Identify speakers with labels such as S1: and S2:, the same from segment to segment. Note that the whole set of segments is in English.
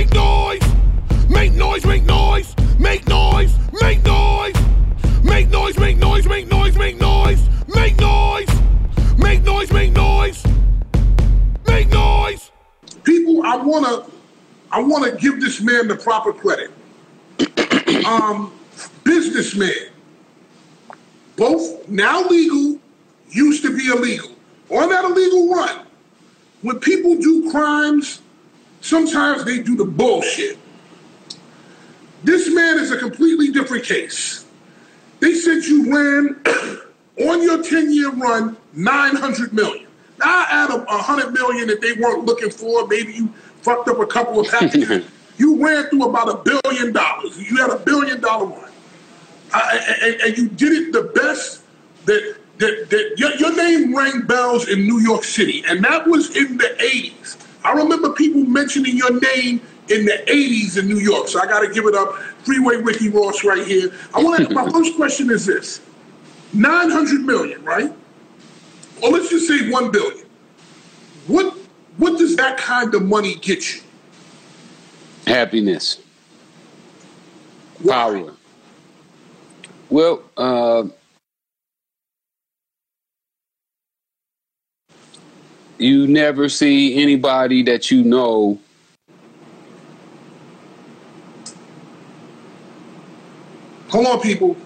S1: Make noise! Make noise, make noise! Make noise! Make noise! Make noise, make noise, make noise, make noise! Make noise! Make noise, make noise! Make noise!
S2: People, I wanna I wanna give this man the proper credit. um businessman. Both now legal, used to be illegal. On that illegal run, when people do crimes sometimes they do the bullshit. This man is a completely different case. They said you ran on your 10 year run 900 million. Now add a 100 million that they weren't looking for. Maybe you fucked up a couple of packages. you ran through about a billion dollars. You had a billion dollar run. And, and you did it the best that that, that your, your, name rang bells in New York City, and that was in the 80s. I remember people mentioning your name in the 80s in New York, so I got to give it up. Freeway Ricky Ross right here. I want to. my first question is this: 900 million, right? Or let's just say 1 billion. What what does that kind of money get you?
S3: Happiness. Why? Power. Well, uh, you never see anybody that you know
S2: Hold on, people.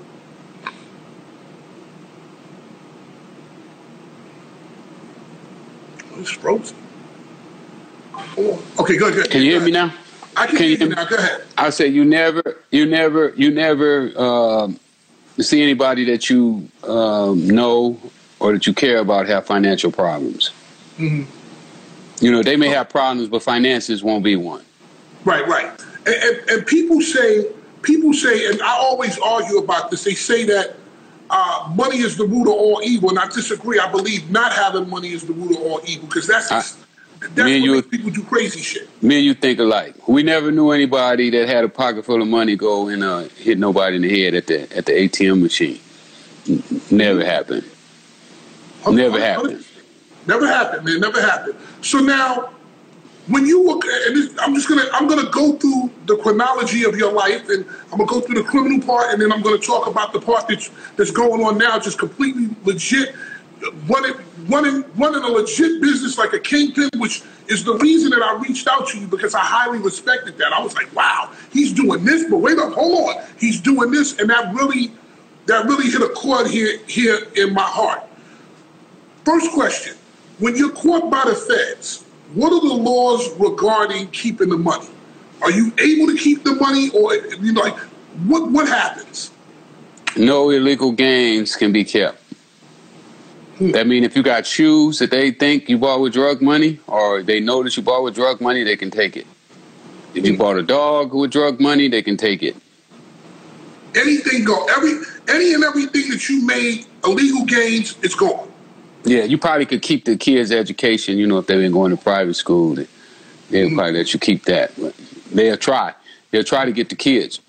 S2: It's frozen. Okay, good, ahead.
S3: Can you hear me now?
S2: I can, can hear you now. Go ahead. I
S3: say you never, you never, you never um, see anybody that you um, know or that you care about have financial problems. Mm-hmm. You know, they may have problems, but finances won't be one.
S2: Right, right. And, and, and, people say, people say, and I always argue about this. They say that uh, money is the root of all evil, and I disagree. I believe not having money is the root of all evil because that's I, that's what you, people do crazy shit.
S3: Me and you think alike. We never knew anybody that had a pocket full of money go and uh, hit nobody in the head at the at the ATM machine. Never happened. Never happened.
S2: Never happened, man. Never happened. So now, when you look, and this, I'm just gonna I'm gonna go through the chronology of your life, and I'm gonna go through the criminal part, and then I'm gonna talk about the part that's that's going on now, just completely legit, running running running a legit business like a kingpin, which is the reason that I reached out to you because I highly respected that. I was like, wow, he's doing this, but wait up, hold on, he's doing this, and that really that really hit a chord here here in my heart. First question when you're caught by the feds, what are the laws regarding keeping the money? Are you able to keep the money, or you know, like what what happens?
S3: No illegal gains can be kept. Hmm. That means if you got shoes that they think you bought with drug money, or they know that you bought with drug money, they can take it. If you hmm. bought a dog with drug money, they can take it.
S2: Anything go. Every any and everything that you made illegal gains, it's gone.
S3: Yeah, you probably could keep the kids' education. You know, if they've been going to private school, they, they'll mm-hmm. probably let you keep that. But they'll try. They'll try to get the kids.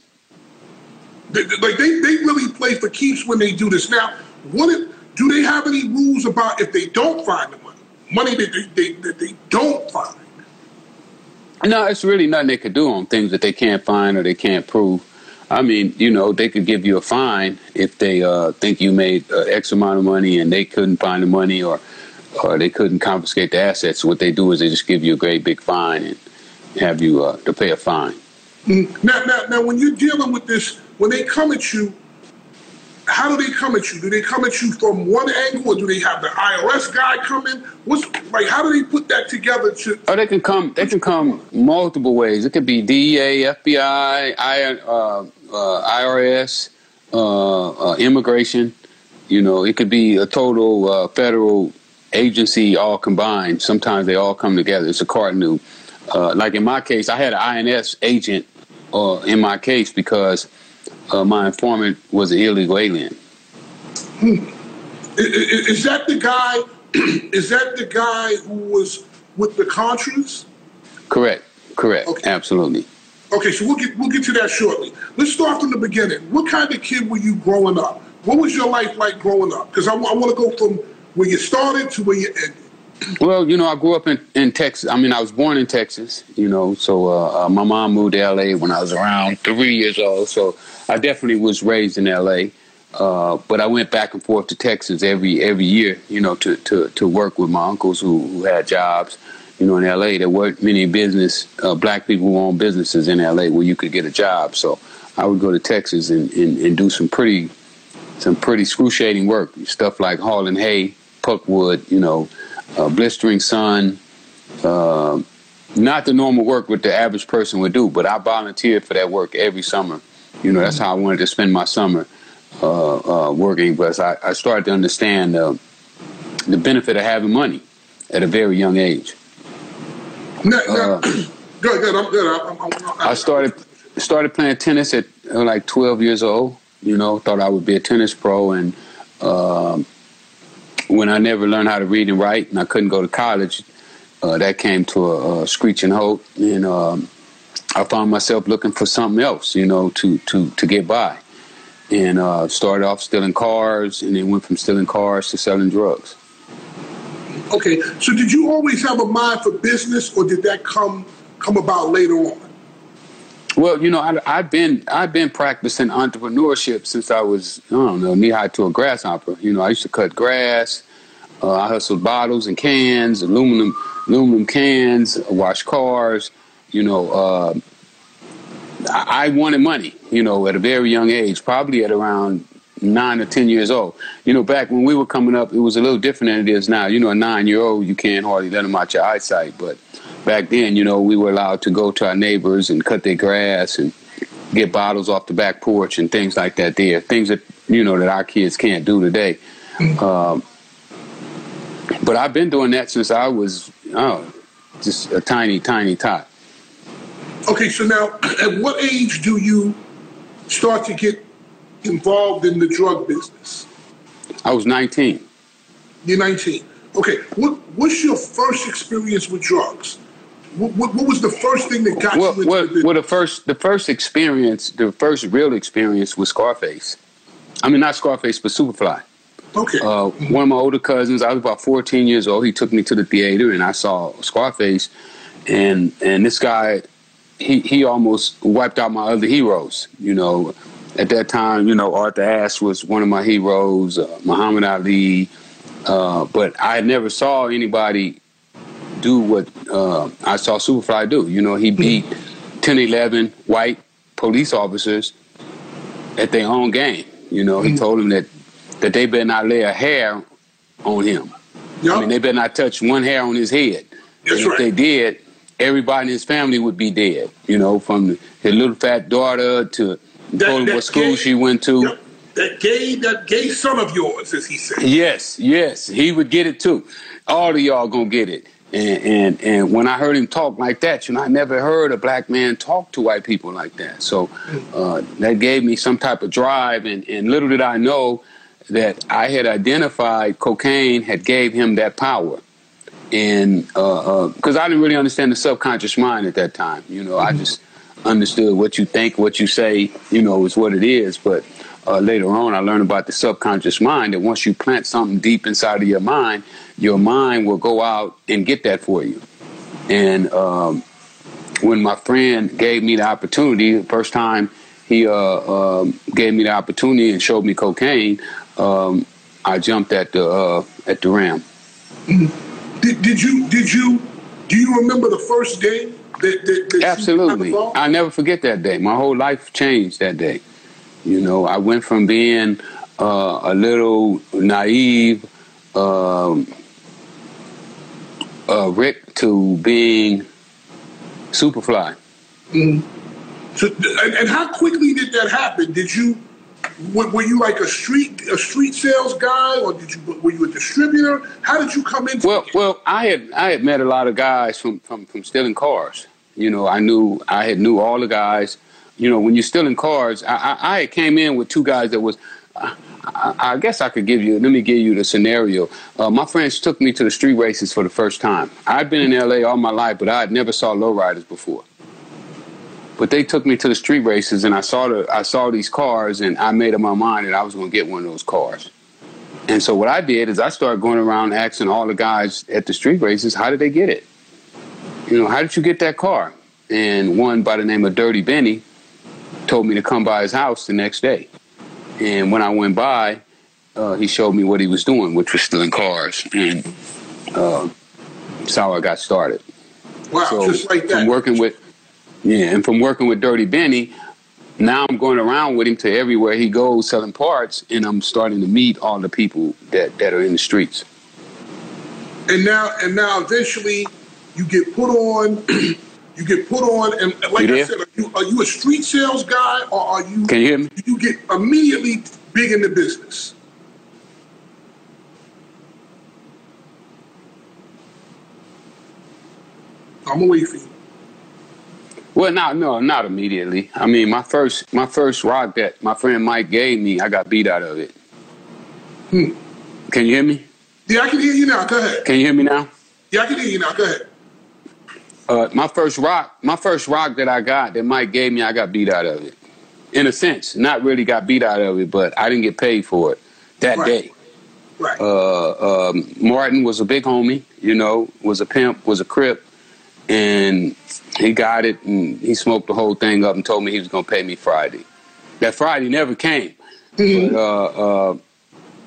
S2: They, like they, they really play for keeps when they do this. Now, what if, do they have any rules about if they don't find the money, money that they, they, that they don't find?
S3: No, it's really nothing they could do on things that they can't find or they can't prove. I mean, you know, they could give you a fine if they uh, think you made uh, X amount of money and they couldn't find the money or or they couldn't confiscate the assets. What they do is they just give you a great big fine and have you uh, to pay a fine.
S2: Mm. Now, now, now, when you're dealing with this, when they come at you, how do they come at you? Do they come at you from one angle, or do they have the IRS guy coming? What's like? How do they put that together? To
S3: oh, they can come. They can come multiple ways. It could be DEA, FBI, I, uh, uh, IRS, uh, uh, immigration. You know, it could be a total uh, federal agency all combined. Sometimes they all come together. It's a carton. Uh, like in my case, I had an INS agent in my case because uh, my informant was an illegal alien.
S2: Hmm. Is, that the guy? Is that the guy who was with the Contras?
S3: Correct. Correct. Okay. Absolutely.
S2: Okay, so we'll get we'll get to that shortly. Let's start from the beginning. What kind of kid were you growing up? What was your life like growing up? Because I, I want to go from where you started to where you ended.
S3: Well, you know, I grew up in, in Texas. I mean, I was born in Texas, you know, so uh, uh, my mom moved to LA when I was around three years old. So I definitely was raised in LA. Uh, but I went back and forth to Texas every every year, you know, to, to, to work with my uncles who, who had jobs, you know, in LA. There weren't many business, uh, black people who owned businesses in LA where you could get a job. So I would go to Texas and, and, and do some pretty some pretty excruciating work, stuff like hauling hay, pulpwood, you know, uh, blistering sun, uh, not the normal work what the average person would do, but I volunteered for that work every summer. You know, that's how I wanted to spend my summer uh, uh working because I, I, started to understand uh, the benefit of having money at a very young age.
S2: No, no. good, good. I'm good. I'm, I'm,
S3: I'm, i started started playing tennis at uh, like 12 years old. You know, thought I would be a tennis pro, and um, when I never learned how to read and write, and I couldn't go to college, uh, that came to a, a screeching halt, and um, I found myself looking for something else, you know, to to to get by, and uh, started off stealing cars, and then went from stealing cars to selling drugs.
S2: Okay, so did you always have a mind for business, or did that come come about later on?
S3: Well, you know, I, have been I've been practicing entrepreneurship since I was I don't know knee high to a grasshopper. You know, I used to cut grass. Uh, I hustled bottles and cans, aluminum aluminum cans, wash cars. You know, uh, I, I wanted money. You know, at a very young age, probably at around nine or ten years old. You know, back when we were coming up, it was a little different than it is now. You know, a nine year old, you can't hardly let them out your eyesight, but back then, you know, we were allowed to go to our neighbors and cut their grass and get bottles off the back porch and things like that. There, things that you know that our kids can't do today. Um, but I've been doing that since I was oh, just a tiny, tiny tot.
S2: Okay, so now, at what age do you start to get involved in the drug business?
S3: I was 19.
S2: You're 19. Okay, what, what's your first experience with drugs? What, what, what, was the first thing that got
S3: well,
S2: you
S3: well,
S2: the
S3: well, the first the first experience, the first real experience was Scarface. I mean, not Scarface, but Superfly.
S2: Okay.
S3: Uh, one of my older cousins, I was about 14 years old. He took me to the theater, and I saw Scarface, and and this guy, he he almost wiped out my other heroes. You know, at that time, you know, Arthur Ashe was one of my heroes. Uh, Muhammad Ali. Uh, but I never saw anybody do what uh, I saw Superfly do. You know, he beat 10, 11 white police officers at their own game. You know, he mm. told them that that they better not lay a hair on him. Yep. I mean, they better not touch one hair on his head.
S2: That's if
S3: they did, everybody in his family would be dead. You know, from his little fat daughter to that, told him what school gay, she went to. Yep.
S2: That gay, that gay son of yours, as he said.
S3: Yes, yes, he would get it too. All of y'all gonna get it. And, and and when I heard him talk like that, you know, I never heard a black man talk to white people like that. So uh, that gave me some type of drive. And, and little did I know that I had identified cocaine had gave him that power. And because uh, uh, I didn't really understand the subconscious mind at that time, you know, mm-hmm. I just understood what you think, what you say, you know, is what it is. But uh, later on, I learned about the subconscious mind that once you plant something deep inside of your mind, your mind will go out and get that for you. And um, when my friend gave me the opportunity, the first time he uh, uh, gave me the opportunity and showed me cocaine, um, I jumped at the uh, at the ram.
S2: Did, did you did you do you remember the first day that, that, that
S3: Absolutely, I never forget that day. My whole life changed that day. You know, I went from being uh, a little naive um, uh, Rick to being Superfly.
S2: Mm. So, and, how quickly did that happen? Did you were, were, you like a street a street sales guy, or did you were you a distributor? How did you come into?
S3: Well, well, I had I had met a lot of guys from from from stealing cars. You know, I knew I had knew all the guys you know, when you're stealing cars, I, I, I came in with two guys that was. I, I, guess I could give you. Let me give you the scenario. Uh, my friends took me to the street races for the first time. I'd been in LA all my life, but I had never saw lowriders before. But they took me to the street races, and I saw the I saw these cars, and I made up my mind that I was going to get one of those cars. And so what I did is I started going around asking all the guys at the street races, how did they get it? You know, how did you get that car? And one by the name of Dirty Benny told me to come by his house the next day. And when I went by, uh, he showed me what he was doing, which was stealing cars. And uh, that's how I got started.
S2: Wow,
S3: So
S2: just like that.
S3: from working with, yeah, and from working with Dirty Benny, now I'm going around with him to everywhere he goes selling parts, and I'm starting to meet all the people that, that are in the streets.
S2: and now and now eventually you get put on you get put on and like I said, are you, are you a street sales guy or are you
S3: Can you hear me?
S2: you get immediately big in the business? I'm gonna wait for you.
S3: Well, not no, not immediately. I mean, my first my first rock that my friend Mike gave me, I got beat out of it.
S2: Hmm.
S3: Can you hear me?
S2: Yeah, I can hear you now. Go ahead.
S3: Can you hear me now?
S2: Yeah, I can hear you now. Go ahead.
S3: Uh, my first rock, my first rock that I got that Mike gave me, I got beat out of it. In a sense, not really got beat out of it, but I didn't get paid for it that
S2: Right.
S3: day.
S2: Right.
S3: Uh, um, Martin was a big homie, you know, was a pimp, was a crip, and he got it and he smoked the whole thing up and told me he was going to pay me Friday. That Friday never came.
S2: Mhm.
S3: But, uh, uh,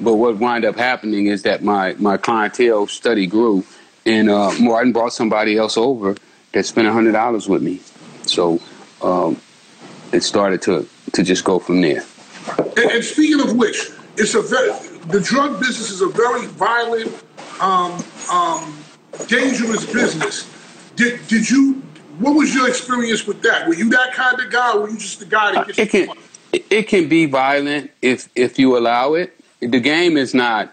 S3: but what wound up happening is that my, my clientele study grew, and uh, Martin brought somebody else over that spent hundred dollars with me. So um, it started to to just go from there.
S2: And, and speaking of which, it's a very the drug business is a very violent, um, um, dangerous business. Did did you? What was your experience with that? Were you that kind of guy, or were you just the guy that gets
S3: It can it- it can be violent if if you allow it. The game is not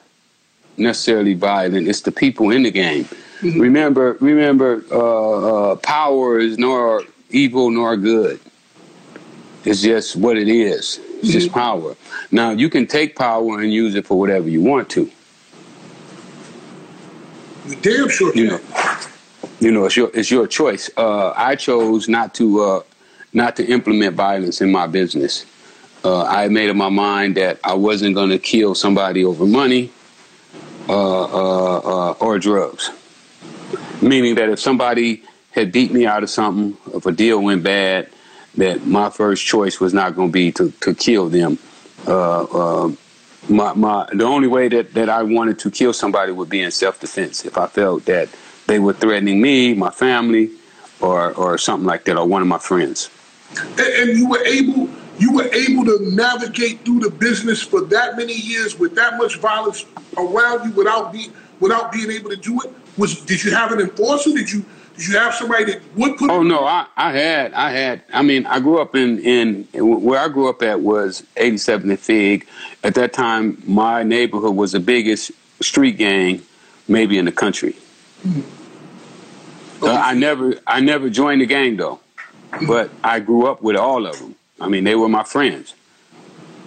S3: necessarily violent; it's the people in the game. Remember, remember, uh, uh, power is nor evil nor good. It's just what it is. It's just power. Now you can take power and use it for whatever you want to.
S2: Damn sure
S3: You know, you know, it's your it's your choice. Uh, I chose not to uh, not to implement violence in my business. Uh, I made up my mind that I wasn't going to kill somebody over money uh, uh, uh, or drugs. Meaning that if somebody had beat me out of something, if a deal went bad, that my first choice was not going to be to, to kill them. Uh, uh, my, my the only way that, that I wanted to kill somebody would be in self defense. If I felt that they were threatening me, my family, or or something like that, or one of my friends.
S2: And, and you were able you were able to navigate through the business for that many years with that much violence around you without being without being able to do it. Was did you have an enforcer? Did you did you have somebody that would put?
S3: Oh no, I, I had I had I mean I grew up in in where I grew up at was 87 and Fig. At that time, my neighborhood was the biggest street gang maybe in the country. Uh, I never I never joined the gang though, but I grew up with all of them. I mean, they were my friends.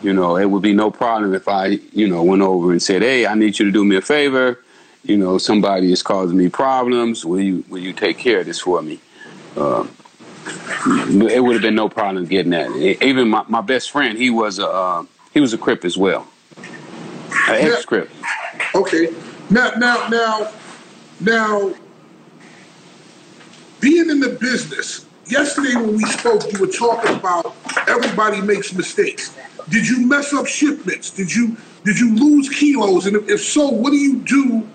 S3: You know, it would be no problem if I, you know, went over and said, "Hey, I need you to do me a favor. You know, somebody is causing me problems. Will you will you take care of this for me?" Uh, it would have been no problem getting that. Even my, my best friend, he was a uh, he was a crip as well, an ex crip.
S2: Okay. Now, now, now, now, being in the business, yesterday when we spoke, you were talking about everybody makes mistakes. Did you mess up shipments? Did you did you lose kilos? And if, if so, what do you do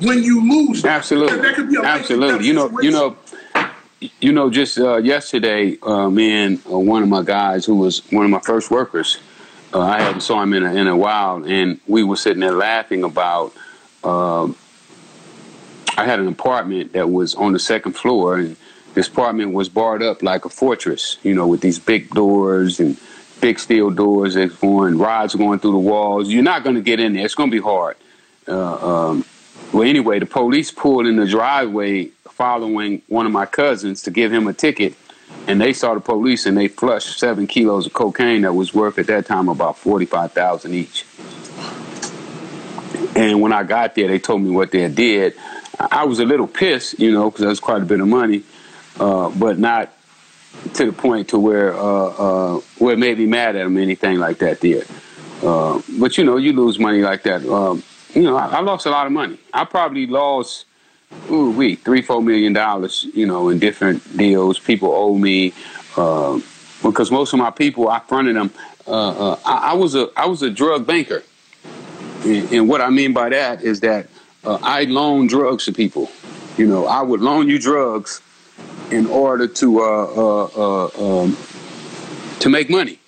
S2: when you lose?
S3: Absolutely,
S2: That could be a
S3: absolutely. You know, you know, you know. Just uh, yesterday, uh, me and uh, one of my guys, who was one of my first workers, uh, I hadn't saw him in a, in a while, and we were sitting there laughing about. um I had an apartment that was on the second floor, and this apartment was barred up like a fortress. You know, with these big doors and big steel doors that's going, rods going through the walls. You're not going to get in there. It's going to be hard. Uh, um, well, anyway, the police pulled in the driveway following one of my cousins to give him a ticket, and they saw the police and they flushed seven kilos of cocaine that was worth at that time about forty-five thousand each. And when I got there, they told me what they did. I was a little pissed, you know, because that was quite a bit of money, uh, but not to the point to where uh, uh, where it made me mad at them, or anything like that. There, Uh, but you know, you lose money like that. Um, you know, I, I, lost a lot of money. I probably lost, ooh, we three, four million dollars. You know, in different deals. People owe me uh, because most of my people, I fronted them. Uh, uh, I, I, was a I was a drug banker, and, and what I mean by that is that uh, I loan drugs to people. You know, I would loan you drugs in order to um, to make money.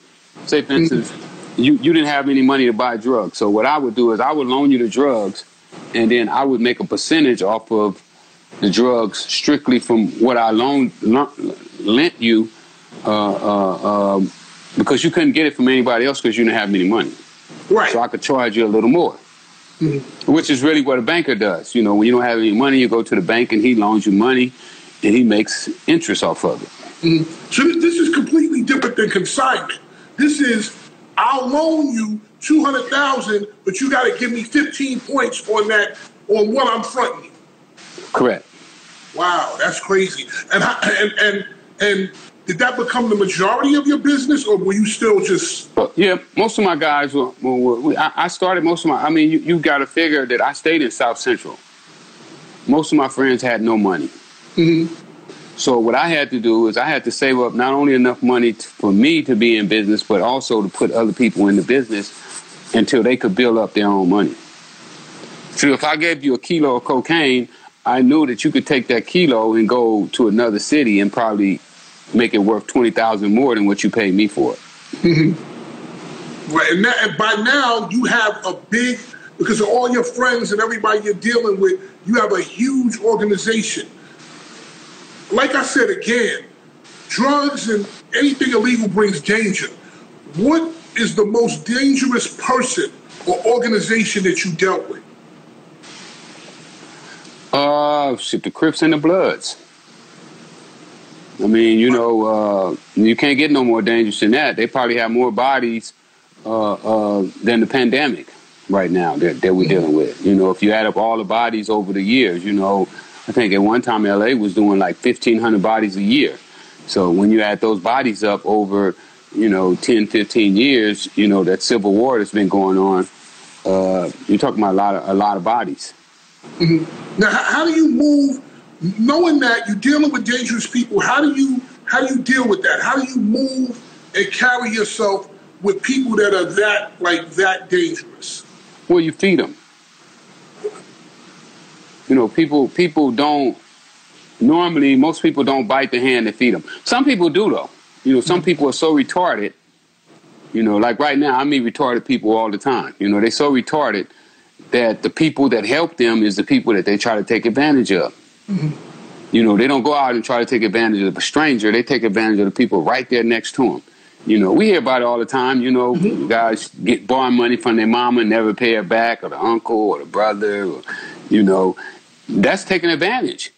S3: Say, for instance. Mm-hmm you, you didn't have any money to buy drugs. So what I would do is I would loan you the drugs, and then I would make a percentage off of the drugs strictly from what I loaned lent you, uh, uh, um, because you couldn't get it from anybody else because you didn't have any money.
S2: Right.
S3: So I could charge you a little more. Mm-hmm. Which is really what a banker does. You know, when you don't have any money, you go to the bank and he loans you money, and he makes interest off of it.
S2: Mm-hmm. So this is completely different than consignment. This is I'll loan you two hundred thousand, but you got to give me fifteen points on that on what I'm fronting you.
S3: Correct.
S2: Wow, that's crazy. And and and and did that become the majority of your business, or were you still just?
S3: Yeah, most of my guys were. were, were I, started most of my. I mean, you, you got to figure that I stayed in South Central. Most of my friends had no money. Mm-hmm. So what I had to do is I had to save up not only enough money t- for me to be in business, but also to put other people in the business until they could build up their own money. So if I gave you a kilo of cocaine, I knew that you could take that kilo and go to another city and probably make it worth twenty thousand more than what you paid me for it.
S2: Right, and, that, and by now you have a big because of all your friends and everybody you're dealing with, you have a huge organization like I said again, drugs and anything illegal brings danger. What is the most dangerous person or organization that you dealt with?
S3: Uh, shit, the Crips and the Bloods. I mean, you know, uh, you can't get no more dangerous than that. They probably have more bodies uh, uh, than the pandemic right now that, that we're dealing with. You know, if you add up all the bodies over the years, you know, I think at one time LA was doing like 1,500 bodies a year. So when you add those bodies up over, you know, 10, 15 years, you know, that civil war that's been going on, uh, you're talking about a lot of, a lot of bodies.
S2: Mm-hmm. Now, how do you move, knowing that you're dealing with dangerous people, how do you, how do you deal with that? How do you move and carry yourself with people that are that, like, that dangerous?
S3: Well, you feed them you know, people people don't normally most people don't bite the hand that feed them. Some people do though. You know, some people are so retarded. You know, like right now, I meet retarded people all the time. You know, they're so retarded that the people that help them is the people that they try to take advantage of. Mm-hmm. You know, they don't go out and try to take advantage of a stranger. They take advantage of the people right there next to them. You know, we hear about it all the time. You know, mm-hmm. guys get borrowing money from their mama and never pay it back, or the uncle, or the brother, or, you know, that's taking advantage.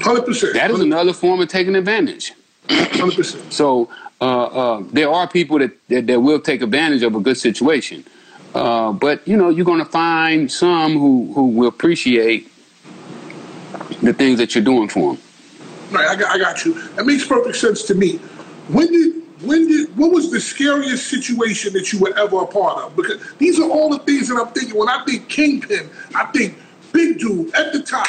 S2: Hundred percent.
S3: That is another form of taking advantage.
S2: Hundred percent.
S3: So uh, uh, there are people that, that, that will take advantage of a good situation, uh, but you know you're going to find some who who will appreciate the things that you're doing for them.
S2: Right, I got, I got you. That makes perfect sense to me. When did when did what was the scariest situation that you were ever a part of? Because these are all the things that I'm thinking. When I think kingpin, I think big dude at the top,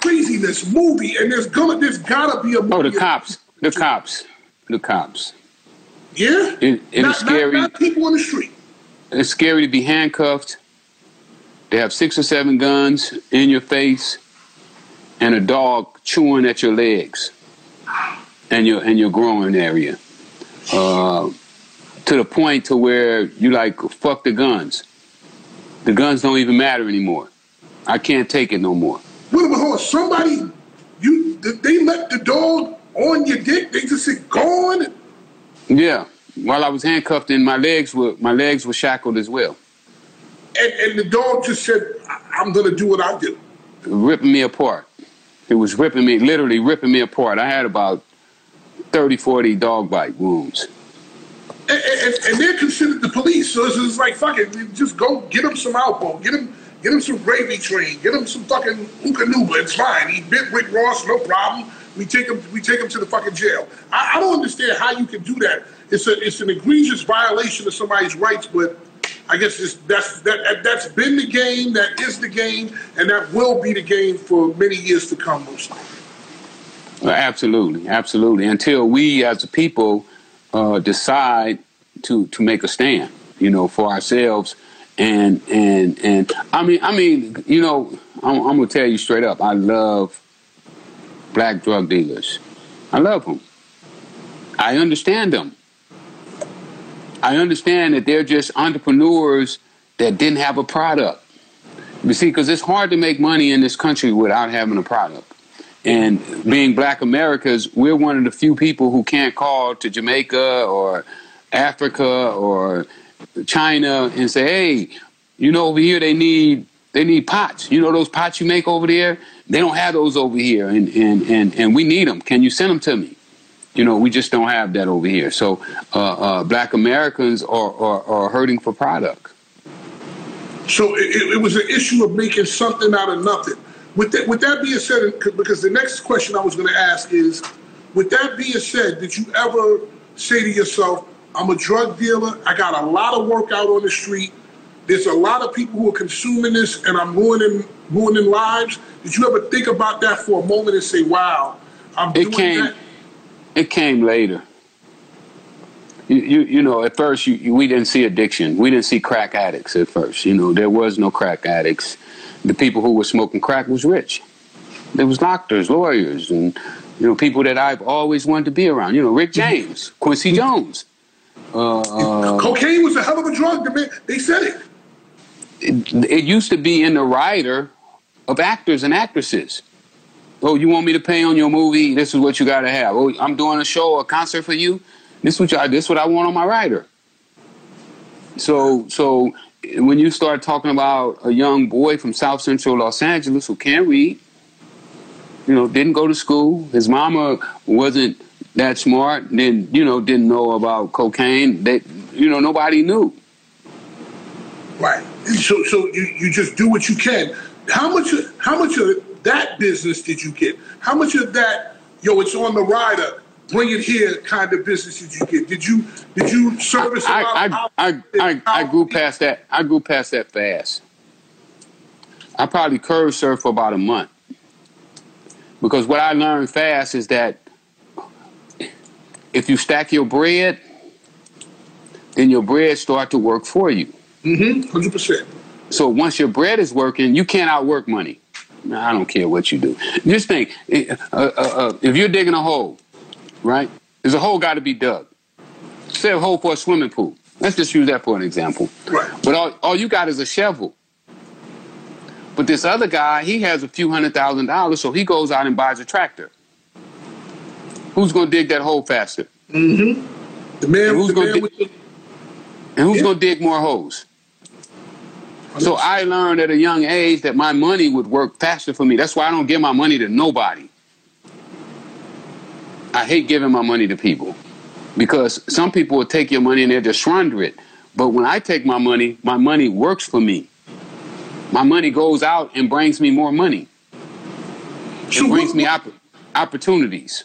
S2: craziness movie, and there's gonna there's gotta be a movie.
S3: Oh, the cops, the cops, the cops.
S2: Yeah,
S3: it, it
S2: not,
S3: scary.
S2: Not, not people on the street.
S3: It's scary to be handcuffed. They have six or seven guns in your face, and a dog chewing at your legs, and your and your groin area, uh, to the point to where you like fuck the guns. The guns don't even matter anymore. I can't take it no more.
S2: Wait a minute, hold on. Somebody, you, they let the dog on your dick? They just said, go on?
S3: Yeah. While I was handcuffed and my legs were my legs were shackled as well.
S2: And, and the dog just said, I'm going to do what I do.
S3: Ripping me apart. It was ripping me, literally ripping me apart. I had about 30, 40 dog bite wounds.
S2: And, and, and they're considered the police, so it's like, fuck it, just go get them some alcohol, get them Get him some gravy train. Get him some fucking Eukanuba. It's fine. He bit Rick Ross, no problem. We take him. We take him to the fucking jail. I, I don't understand how you can do that. It's a. It's an egregious violation of somebody's rights, but I guess it's, that's that that's been the game, that is the game, and that will be the game for many years to come. Most
S3: Absolutely, absolutely. Until we as a people uh, decide to to make a stand, you know, for ourselves, and and and I mean, I mean, you know, I'm, I'm gonna tell you straight up, I love black drug dealers. I love them. I understand them. I understand that they're just entrepreneurs that didn't have a product. You see, because it's hard to make money in this country without having a product. And being black Americans, we're one of the few people who can't call to Jamaica or Africa or China and say, hey, you know, over here they need they need pots. You know those pots you make over there? They don't have those over here, and and and, and we need them. Can you send them to me? You know, we just don't have that over here. So, uh, uh, Black Americans are, are, are hurting for product.
S2: So it, it, was an issue of making something out of nothing. With that, with that being said, because the next question I was going to ask is, with that being said, did you ever say to yourself, "I'm a drug dealer. I got a lot of work out on the street. There's a lot of people who are consuming this, and I'm ruining ruining lives." Did you ever think about that for a moment and say, "Wow, I'm
S3: it
S2: doing
S3: came,
S2: that"?
S3: It came later. You, you, you know, at first you, you, we didn't see addiction. We didn't see crack addicts at first. You know, there was no crack addicts. The people who were smoking crack was rich. There was doctors, lawyers, and you know people that I've always wanted to be around. You know, Rick mm-hmm. James, Quincy Jones.
S2: Uh, Cocaine was a hell of a drug. They said it.
S3: it. It used to be in the rider of actors and actresses. Oh, you want me to pay on your movie? This is what you got to have. Oh, I'm doing a show, a concert for you. This is what you, this is what I want on my rider. So, so when you start talking about a young boy from South Central Los Angeles who can't read, you know, didn't go to school, his mama wasn't that smart, then you know, didn't know about cocaine. That you know, nobody knew.
S2: Right. So, so you, you just do what you can. How much? How much of that business did you get? How much of that, yo, it's on the rider, bring it here kind of business did you get? Did you did you service?
S3: I I, I, I, I, grew past that. I grew past that fast. I probably curb served for about a month because what I learned fast is that if you stack your bread, then your bread start to work for you.
S2: Mm-hmm. Hundred percent.
S3: So once your bread is working, you can't outwork money. I don't care what you do. Just think, uh, uh, uh, if you're digging a hole, right? There's a hole got to be dug. Say a hole for a swimming pool. Let's just use that for an example.
S2: Right.
S3: But all, all you got is a shovel. But this other guy, he has a few hundred thousand dollars, so he goes out and buys a tractor. Who's going to dig that hole faster?
S2: Mm-hmm. The man,
S3: and who's going
S2: to
S3: dig, and who's yeah. going to dig more holes? So I learned at a young age that my money would work faster for me. That's why I don't give my money to nobody. I hate giving my money to people because some people will take your money and they'll just squander it. But when I take my money, my money works for me. My money goes out and brings me more money. It brings me opp- opportunities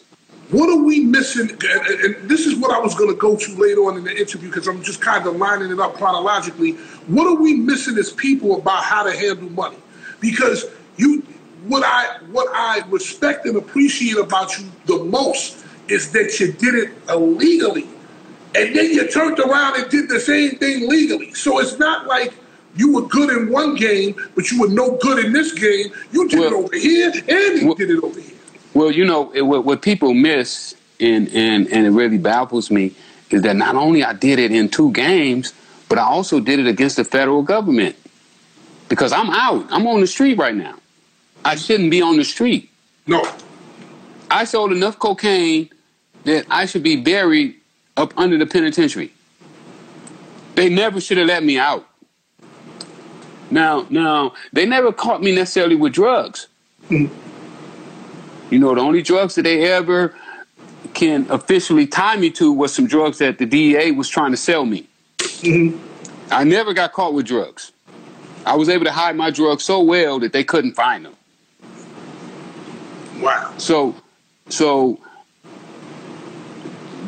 S2: what are we missing? And this is what I was going to go to later on in the interview because I'm just kind of lining it up chronologically. What are we missing as people about how to handle money? Because you, what I what I respect and appreciate about you the most is that you did it illegally, and then you turned around and did the same thing legally. So it's not like you were good in one game, but you were no good in this game. You did well, it over here, and you well, did it over here.
S3: Well, you know, it, what, what people miss, and, and, and it really baffles me, is that not only I did it in two games, but I also did it against the federal government. Because I'm out. I'm on the street right now. I shouldn't be on the street.
S2: No.
S3: I sold enough cocaine that I should be buried up under the penitentiary. They never should have let me out. Now, now, they never caught me necessarily with drugs. Mm-hmm. You know, the only drugs that they ever can officially tie me to was some drugs that the DEA was trying to sell me. Mm-hmm. I never got caught with drugs. I was able to hide my drugs so well that they couldn't find them.
S2: Wow.
S3: So, so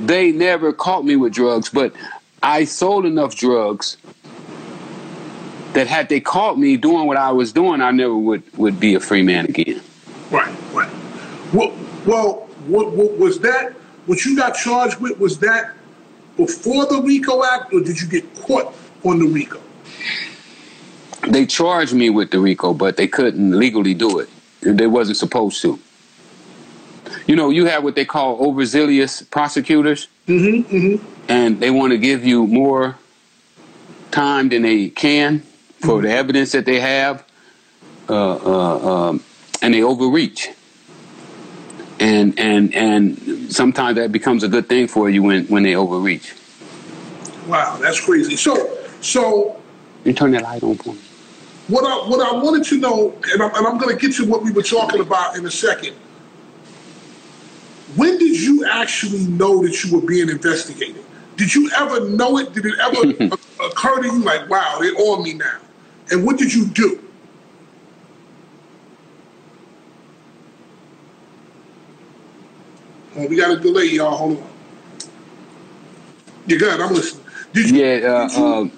S3: they never caught me with drugs, but I sold enough drugs that had they caught me doing what I was doing, I never would would be a free man again.
S2: Right, right. Well, well, what, what was that? What you got charged with was that before the RICO Act, or did you get caught on the RICO?
S3: They charged me with the RICO, but they couldn't legally do it. They wasn't supposed to. You know, you have what they call overzealous prosecutors,
S2: Mm-hmm, mm-hmm.
S3: and they want to give you more time than they can for the evidence that they have, uh, uh, um, and they overreach. And and and sometimes that becomes a good thing for you when when they overreach.
S2: Wow, that's crazy. So, so
S3: You turn that light on for me.
S2: what I what I wanted to know, and I'm, and I'm going to get to what we were talking about in a second. When did you actually know that you were being investigated? Did you ever know it? Did it ever occur to you like, wow, they're on me now? And what did you do? Oh, we got a delay, y'all. Hold on. You're good. I'm listening. Did you?
S3: Yeah, uh,
S2: did, you
S3: uh,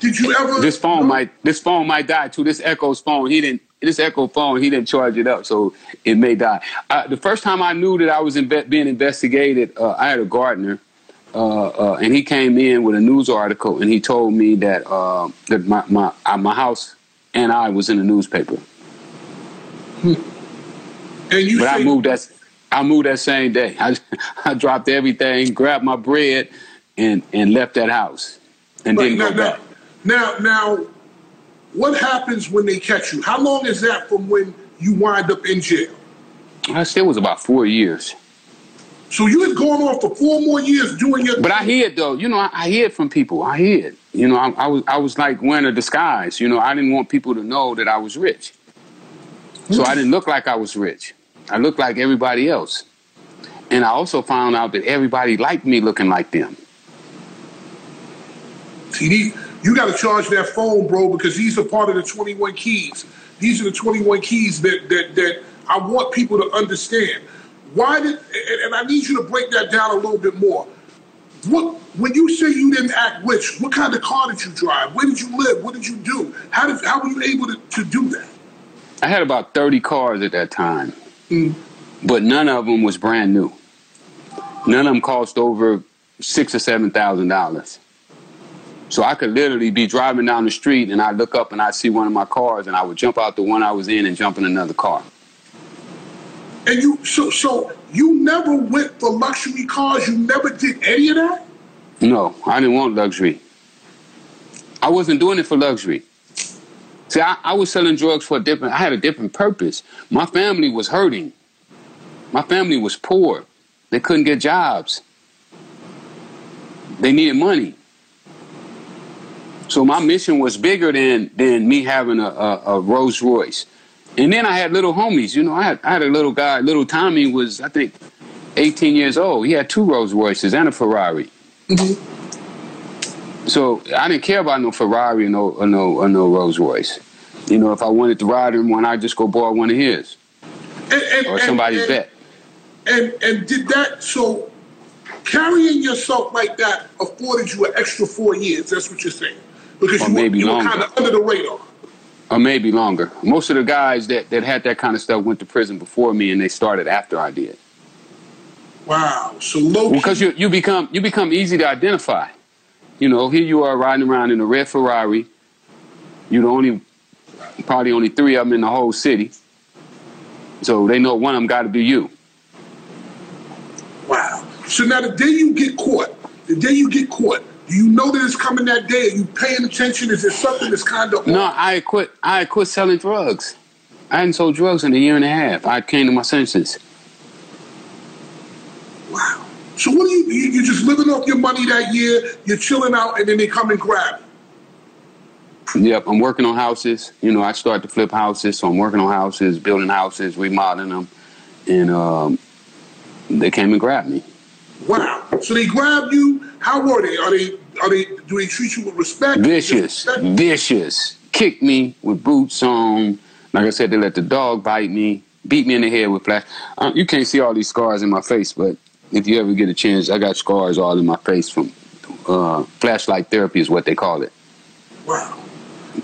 S2: did you ever?
S3: this phone
S2: know-
S3: might this phone might die too. This Echo's phone, he didn't. This Echo phone, he didn't charge it up, so it may die. Uh, the first time I knew that I was being investigated, uh, I had a gardener, uh, uh, and he came in with a news article, and he told me that uh, that my my uh, my house and I was in the newspaper.
S2: And you
S3: But I moved that I moved that same day. I I dropped everything, grabbed my bread, and and left that house, and
S2: Right,
S3: didn't
S2: now,
S3: go back.
S2: now, now, now, what happens when they catch you? How long is that from when you wind up in jail?
S3: I still was about four years.
S2: So you had gone on for four more years doing your.
S3: But I hid though, you know, I, I hid from people. I hid. You know, I, I was I was like wearing a disguise. You know, I didn't want people to know that I was rich. So I didn't look like I was rich. I looked like everybody else. And I also found out that everybody liked me looking like them.
S2: See, you got to charge that phone, bro, because these are part of the 21 keys. These are the 21 keys that that that I want people to understand. Why did and, and I need you to break that down a little bit more. What when you say you didn't act rich, what kind of car did you drive? Where did you live? What did you do? How did how were you able to, to do that?
S3: I had about 30 cars at that time,
S2: Mm.
S3: but none of them was brand new. None of them cost over six or seven thousand dollars. So I could literally be driving down the street and I look up and I see one of my cars and I would jump out the one I was in and jump in another car.
S2: And you so so you never went for luxury cars. You never did any of that.
S3: No, I didn't want luxury. I wasn't doing it for luxury. See, I, I was selling drugs for a different. I had a different purpose. My family was hurting. My family was poor. They couldn't get jobs. They needed money. So my mission was bigger than than me having a, a, a Rolls Royce. And then I had little homies. You know, I had I had a little guy. Little Tommy was I think 18 years old. He had two Rolls Royces and a Ferrari. Mm-hmm. So I didn't care about no Ferrari or no or no or no Rolls Royce. You know, if I wanted to ride in one, I'd just go borrow one of his
S2: And, and,
S3: or somebody's
S2: and,
S3: bet.
S2: And and did that so carrying yourself like that afforded you an extra four years? That's what you're saying because
S3: Or
S2: you,
S3: maybe
S2: were, you were
S3: longer.
S2: kind of under the radar.
S3: or maybe longer. Most of the guys that, that had that kind of stuff went to prison before me, and they started after I did.
S2: Wow. So low.
S3: Because you you become you become easy to identify. You know, here you are riding around in a red Ferrari. You're the only, probably only three of them in the whole city. So they know one of them got to be you.
S2: Wow. So now the day you get caught, the day you get caught, do you know that it's coming that day? Are you paying attention? Is there something that's kind of
S3: No, I quit. I quit selling drugs. I hadn't sold drugs in a year and a half. I came to my senses.
S2: Wow. So what are you, you? You're just living off your money that year. You're chilling out, and then they come and grab you.
S3: Yep, I'm working on houses. You know, I start to flip houses, so I'm working on houses, building houses, remodeling them, and um, they came and grabbed me.
S2: Wow. So they grabbed you. How were they? Are they? Are they? Do they treat you with respect?
S3: Vicious, vicious. Kicked me with boots on. Like I said, they let the dog bite me, beat me in the head with flash. Uh, you can't see all these scars in my face, but if you ever get a chance, I got scars all in my face from uh, flashlight therapy, is what they call it.
S2: Wow.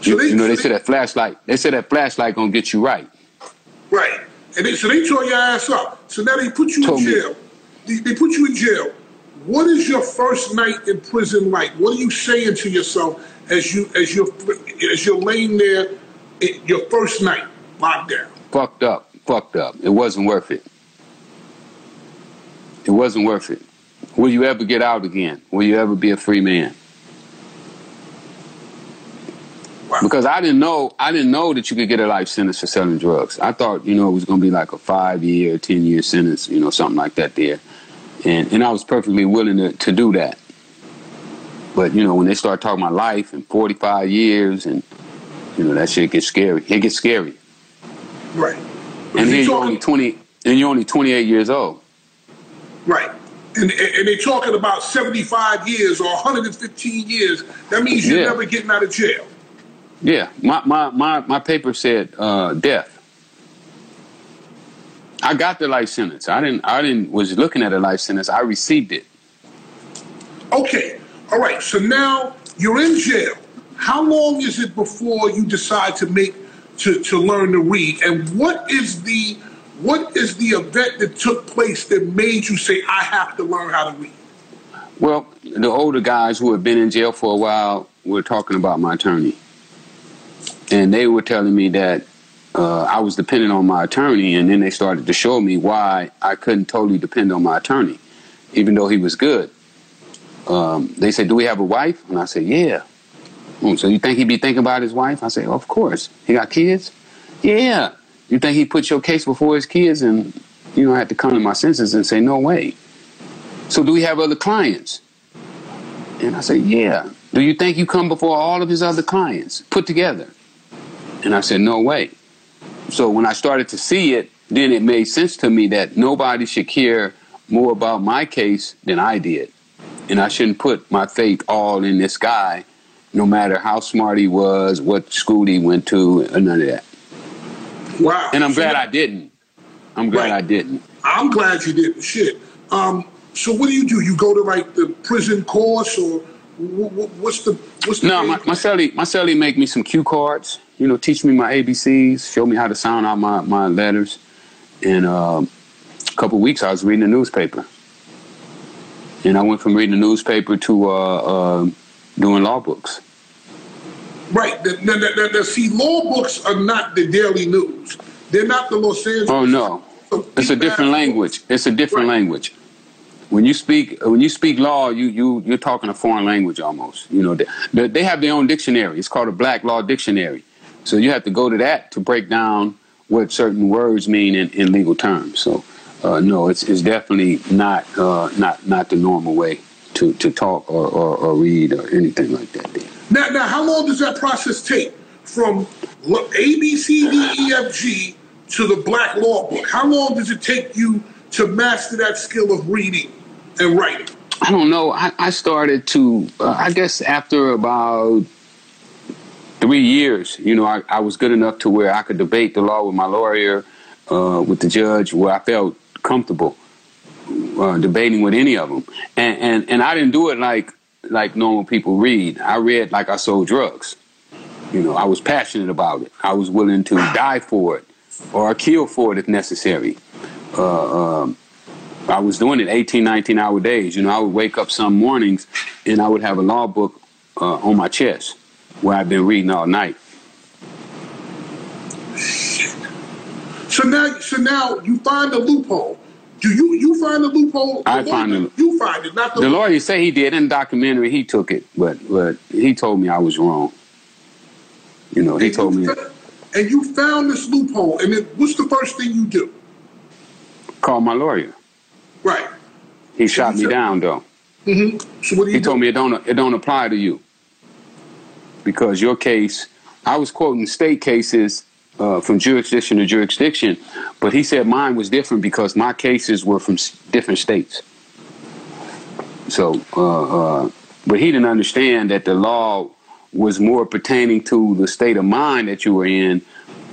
S2: So
S3: you, you know, they said that flashlight. They said that flashlight gonna get you right.
S2: Right. And they, so they tore your ass up. So now they put you
S3: Told
S2: in jail. They, they put you in jail. What is your first night in prison like? What are you saying to yourself as you as you're as you're laying there, your first night locked down?
S3: Fucked up. Fucked up. It wasn't worth it. It wasn't worth it. Will you ever get out again? Will you ever be a free man? Because I didn't know I didn't know that you could get a life sentence for selling drugs. I thought, you know, it was gonna be like a five year, ten year sentence, you know, something like that there. And and I was perfectly willing to, to do that. But, you know, when they start talking about life and forty five years and you know, that shit gets scary. It gets scary.
S2: Right.
S3: And you're only twenty and you're only twenty eight years old.
S2: Right. And, and they're talking about 75 years or 115 years. That means you're
S3: Yeah.
S2: never getting out of jail.
S3: Yeah, my my my, my paper said uh, death. I got the life sentence. I didn't. I didn't. Was looking at a life sentence. I received it.
S2: Okay. All right. So now you're in jail. How long is it before you decide to make to, to learn to read? And what is the what is the event that took place that made you say I have to learn how to read?
S3: Well, the older guys who had been in jail for a while were talking about my attorney, and they were telling me that uh, I was dependent on my attorney, and then they started to show me why I couldn't totally depend on my attorney, even though he was good. Um, they said, "Do we have a wife?" And I said, "Yeah." "Oh, so you think he'd be thinking about his wife? I said, "Of course." He got kids? Yeah. You think he put your case before his kids? And you I had to come to my senses and say, "No way." So do we have other clients? And I said, Yeah. Do you think you come before all of his other clients put together? And I said, No way. So when I started to see it, then it made sense to me that nobody should care more about my case than I did. And I shouldn't put my faith all in this guy, no matter how smart he was, what school he went to, and none of that.
S2: Wow.
S3: And I'm
S2: So
S3: glad I didn't. I'm glad
S2: Right.
S3: I didn't.
S2: I'm glad you didn't. Shit. Um. So what do you do? You go to like the prison course, or wh- wh- what's the what's the
S3: No, my, my cellie, my cellie make me some cue cards. You know, teach me my ABCs, show me how to sound out my, my letters. And um, a couple weeks, I was reading the newspaper. And I went from reading the newspaper to uh, uh, doing law books.
S2: Right. The, the, the, see, law books are not the daily news. They're not the Los Angeles.
S3: Oh no, it's a different language. It's a different
S2: Right.
S3: language. When you speak when you speak law, you you you're talking a foreign language almost. You know, they, they have their own dictionary. It's called a Black Law Dictionary. So you have to go to that to break down what certain words mean in, in legal terms. So uh, no, it's it's definitely not uh, not not the normal way to, to talk or, or, or read or anything like that.
S2: Now, now, how long does that process take from A, B, C, D, E, F, G to the Black Law Book? How long does it take you to master that skill of reading and writing?
S3: I don't know. I, I started to, uh, I guess, after about three years, you know, I, I was good enough to where I could debate the law with my lawyer, uh, with the judge, where I felt comfortable uh, debating with any of them. And, and and I didn't do it like like normal people read. I read like I sold drugs. You know, I was passionate about it. I was willing to die for it or kill for it if necessary. Uh, um, I was doing it 18, 19 hour days. You know, I would wake up some mornings and I would have a law book uh, on my chest where I've been reading all night.
S2: So now, so now you find a loophole. Do you you find the loophole?
S3: I
S2: The
S3: find
S2: lawyer-
S3: it.
S2: You find it, not the,
S3: The lawyer said he did in the documentary. He took it, but but he told me I was wrong. You know, he
S2: And
S3: told me
S2: And you found this loophole, and then what's the first thing you do?
S3: call my lawyer.
S2: Right.
S3: He shot me
S2: said-
S3: down though. Mm-hmm.
S2: So what do you
S3: He
S2: do?
S3: told me it don't it don't apply to you because your case. I was quoting state cases uh, from jurisdiction to jurisdiction, but he said mine was different because my cases were from different states. So, uh, uh, but he didn't understand that the law was more pertaining to the state of mind that you were in,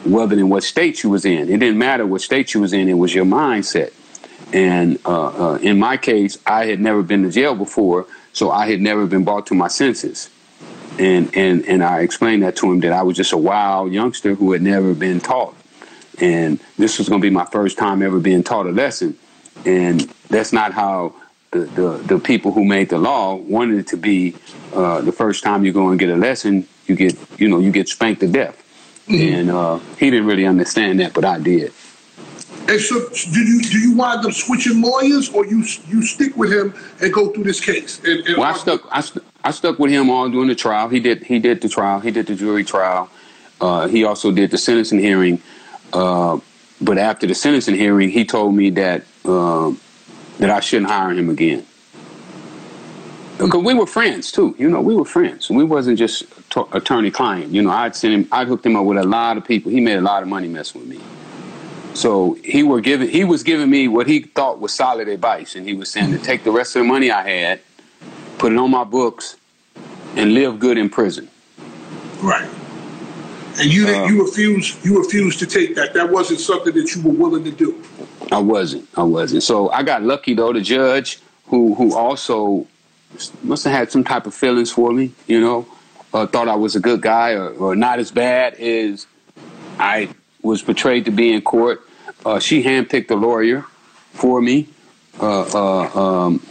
S3: rather than what state you was in. It didn't matter what state you was in; it was your mindset. And uh, uh, in my case, I had never been to jail before, so I had never been brought to my senses. And and and I explained that to him that I was just a wild youngster who had never been taught, and this was going to be my first time ever being taught a lesson, and that's not how the the, the people who made the law wanted it to be. Uh, the first time you go and get a lesson, you get you know you get spanked to death, mm-hmm. and uh, he didn't really understand that, but I did.
S2: And so, do you do you wind up switching lawyers, or you you stick with him and go through this case? And, and
S3: well, I stuck I, st- I stuck with him all during the trial. He did he did the trial. He did the jury trial. Uh, he also did the sentencing hearing. Uh, but after the sentencing hearing, he told me that uh, that I shouldn't hire him again. Because we were friends too, you know, we were friends. We wasn't just t- attorney client. You know, I'd sent him, I'd hooked him up with a lot of people. He made a lot of money messing with me. So he were giving he was giving me what he thought was solid advice, and he was saying to take the rest of the money I had, put it on my books, and live good in prison.
S2: Right. And you uh, you refused you refused to take that. That wasn't something that you were willing to do.
S3: I wasn't. I wasn't. So I got lucky though. The judge who who also must have had some type of feelings for me. You know, uh, thought I was a good guy or, or not as bad as I was portrayed to be in court. Uh, she handpicked a lawyer for me, uh, uh, um,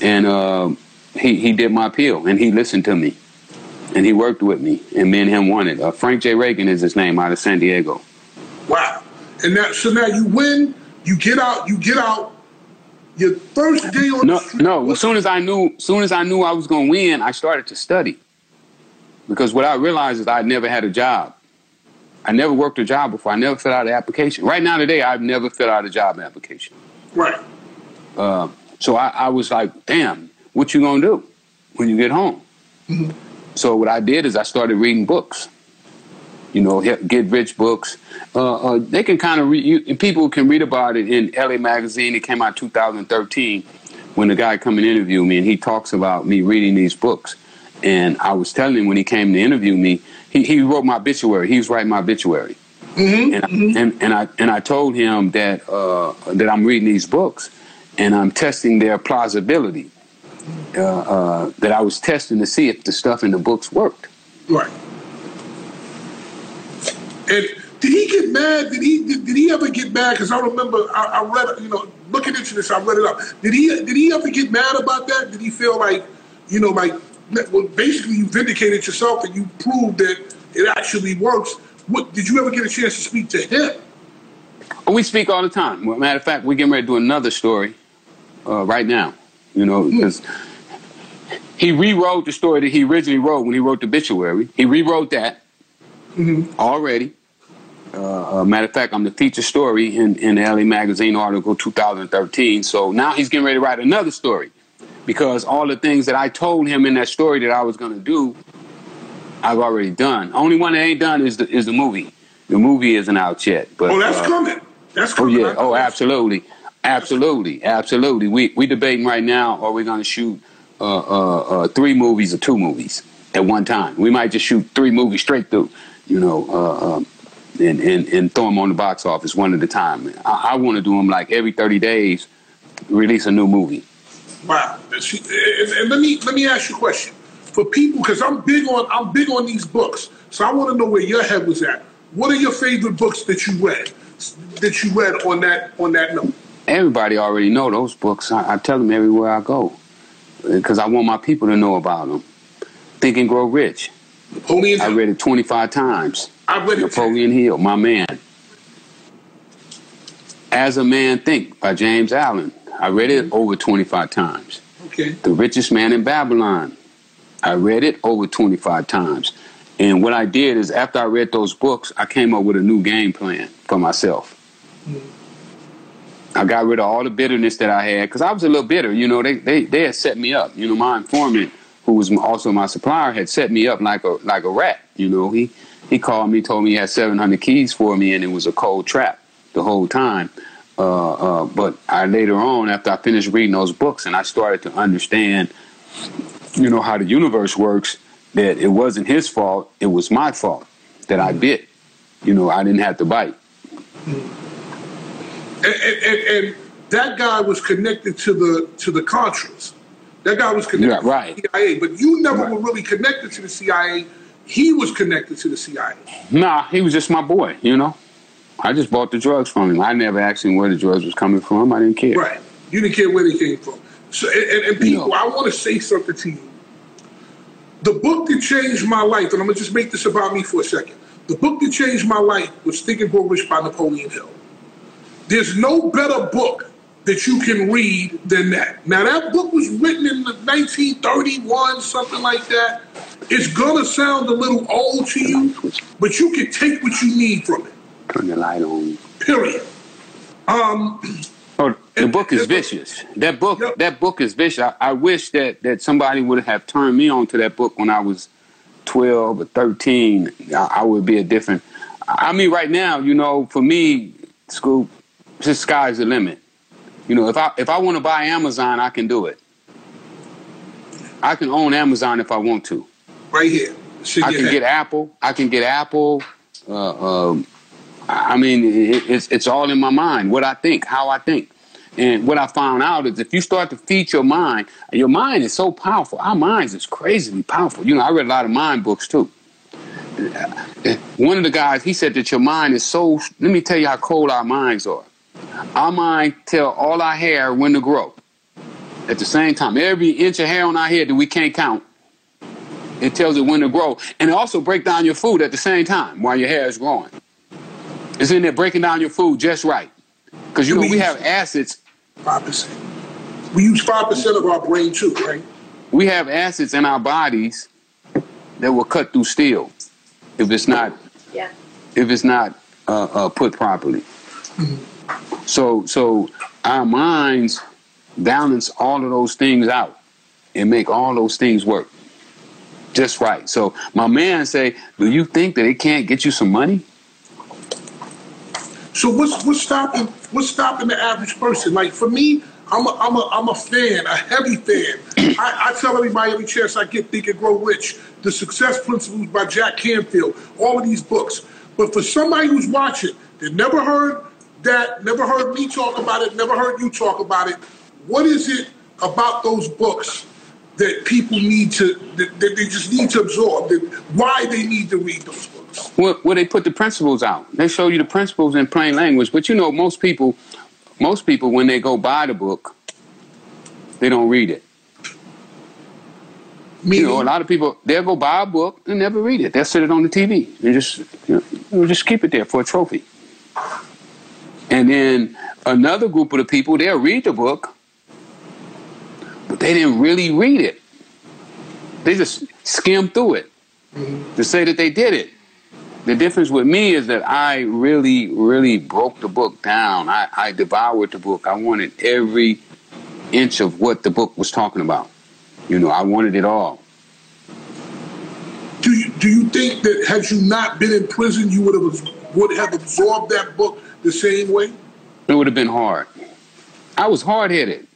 S3: and uh, he he did my appeal, and he listened to me, and he worked with me, and me and him won it. Uh, Frank J. Reagan is his name, out of San Diego.
S2: Wow! And that, so now you win, you get out, you get out. Your first day on
S3: no. No, as soon as I knew, soon as I knew I was going to win, I started to study, because what I realized is I'd never had a job. I never worked a job before. I never filled out an application. Right now, today, I've never filled out a job application.
S2: Right.
S3: Uh, so I, I, was like, damn, what you gonna do when you get home? Mm-hmm. So what I did is I started reading books. You know, get rich books. Uh, uh, they can kind of read. People can read about it in LA Magazine. It came out 2013 when the guy come and interview me, and he talks about me reading these books. And I was telling him when he came to interview me, he, he wrote my obituary. He was writing my obituary. Mm-hmm, and, mm-hmm. and, and I and I told him that uh, that I'm reading these books and I'm testing their plausibility. Uh, uh, that I was testing to see if the stuff in the books worked.
S2: Right. And did he get mad? Did he did, did he ever get mad? Because I remember I, I, read you know looking into this, I read it up. Did he did he ever get mad about that? Did he feel like you know like well, basically you vindicated yourself and you proved that it actually works. What did you ever get a chance to speak to him?
S3: We speak all the time. Well, matter of fact, we're getting ready to do another story uh, right now. You know, because hmm. he rewrote the story that he originally wrote when he wrote the obituary. He rewrote that mm-hmm. already. Uh, uh, matter of fact, I'm the feature story in, in the LA Magazine article 2013. So now he's getting ready to write another story because all the things that I told him in that story that I was going to do, I've already done. Only one that ain't done is the is the movie. The movie isn't out yet. But
S2: oh, that's uh, coming. That's coming.
S3: Oh yeah. Oh, absolutely, absolutely, absolutely. We we debating right now. Are we going to shoot uh, uh, uh, three movies or two movies at one time? We might just shoot three movies straight through. You know. Uh, um, and, and, and throw them on the box office one at a time. I, I want to do them like every 30 days, release a new movie.
S2: Wow. And, and let me let me ask you a question for people because I'm big on I'm big on these books, so I want to know where your head was at. What are your favorite books that you read? That you read on that on that note?
S3: Everybody already know those books. I, I tell them everywhere I go because I want my people to know about them. Think and Grow Rich.
S2: Napoleon.
S3: I read it 25 times.
S2: I read it.
S3: Napoleon Hill, my man. As a Man Think by James Allen. I read it over 25 times.
S2: Okay.
S3: The Richest Man in Babylon. I read it over 25 times. And what I did is after I read those books, I came up with a new game plan for myself. Mm-hmm. I got rid of all the bitterness that I had because I was a little bitter. You know, they, they, they had set me up. You know, my informant, who was also my supplier, had set me up like a like a rat. You know, he he called me, told me he had 700 keys for me, and it was a cold trap the whole time. Uh, uh, but I later on, after I finished reading those books, and I started to understand, you know, how the universe works, that it wasn't his fault; it was my fault that I bit. You know, I didn't have to bite.
S2: And, and, and that guy was connected to the to the Contras. That guy was connected
S3: Yeah, right.
S2: to the CIA, but you never
S3: Right.
S2: were really connected to the CIA. He was connected to the CIA.
S3: Nah, he was just my boy, you know. I just bought the drugs from him. I never asked him where the drugs was coming from. I didn't care.
S2: Right. You didn't care where they came from. So, and, and, people,
S3: No.
S2: I want to say something to you. The book that changed my life, and I'm gonna just make this about me for a second. The book that changed my life was Think and Grow Rich by Napoleon Hill. There's no better book that you can read than that. Now that book was written in the 1931, something like that. It's gonna sound a little old to you, but you can take what you need from it.
S3: Turn the light on.
S2: Period. Um,
S3: Oh, the
S2: And-
S3: book is
S2: and-
S3: vicious. That book,
S2: Yep.
S3: that book is vicious. I, I wish that that somebody would have turned me on to that book when I was twelve or thirteen. I, I would be a different. I mean, right now, you know, for me, school, the sky's the limit. You know, if I if I want to buy Amazon, I can do it. I can own Amazon if I want to.
S2: right here.
S3: I can get Apple. I can get Apple. Uh, um, I mean, it, it's it's all in my mind. What I think, how I think, and what I found out is if you start to feed your mind, your mind is so powerful. Our minds is crazily powerful. You know, I read a lot of mind books too. One of the guys he said that your mind is so. Let me tell you how cold our minds are. Our mind tell all our hair when to grow. At the same time, every inch of hair on our head that we can't count it tells it when to grow. And it also break down your food at the same time while your hair is growing. It's in there breaking down your food just right. Because you know we have acids,
S2: Five percent. We use five percent of our brain too, right?
S3: we have acids in our bodies that will cut through steel if it's not
S4: Yeah.
S3: if it's not uh, uh, put properly. So so our minds balance all of those things out and make all those things work just right. So my man say, do you think that it can't get you some money?
S2: So what's what's stopping what's stopping the average person? Like for me, I'm a I'm a I'm a fan, a heavy fan. I, I tell everybody every chance I get, Think and Grow Rich, The Success Principles by Jack Canfield, all of these books. But for somebody who's watching that never heard that, never heard me talk about it, never heard you talk about it, what is it about those books that people need to that, that they just need to absorb? That why they need to read those books?
S3: Well, well, they put the principles out. They show you the principles in plain language. But you know, most people, most people, when they go buy the book, they don't read it. You know, a lot of people they'll go buy a book and never read it. They'll sit it on the TV and just you know, just keep it there for a trophy. And then another group of the people they'll read the book, but they didn't really read it. They just skim through it mm-hmm. to say that they did it. The difference with me is that I really, really broke the book down. I, I devoured the book. I wanted every inch of what the book was talking about. You know, I wanted it all.
S2: Do you do you think that had you not been in prison, you would have would have absorbed that book the same way?
S3: It would have been hard. I was hard headed.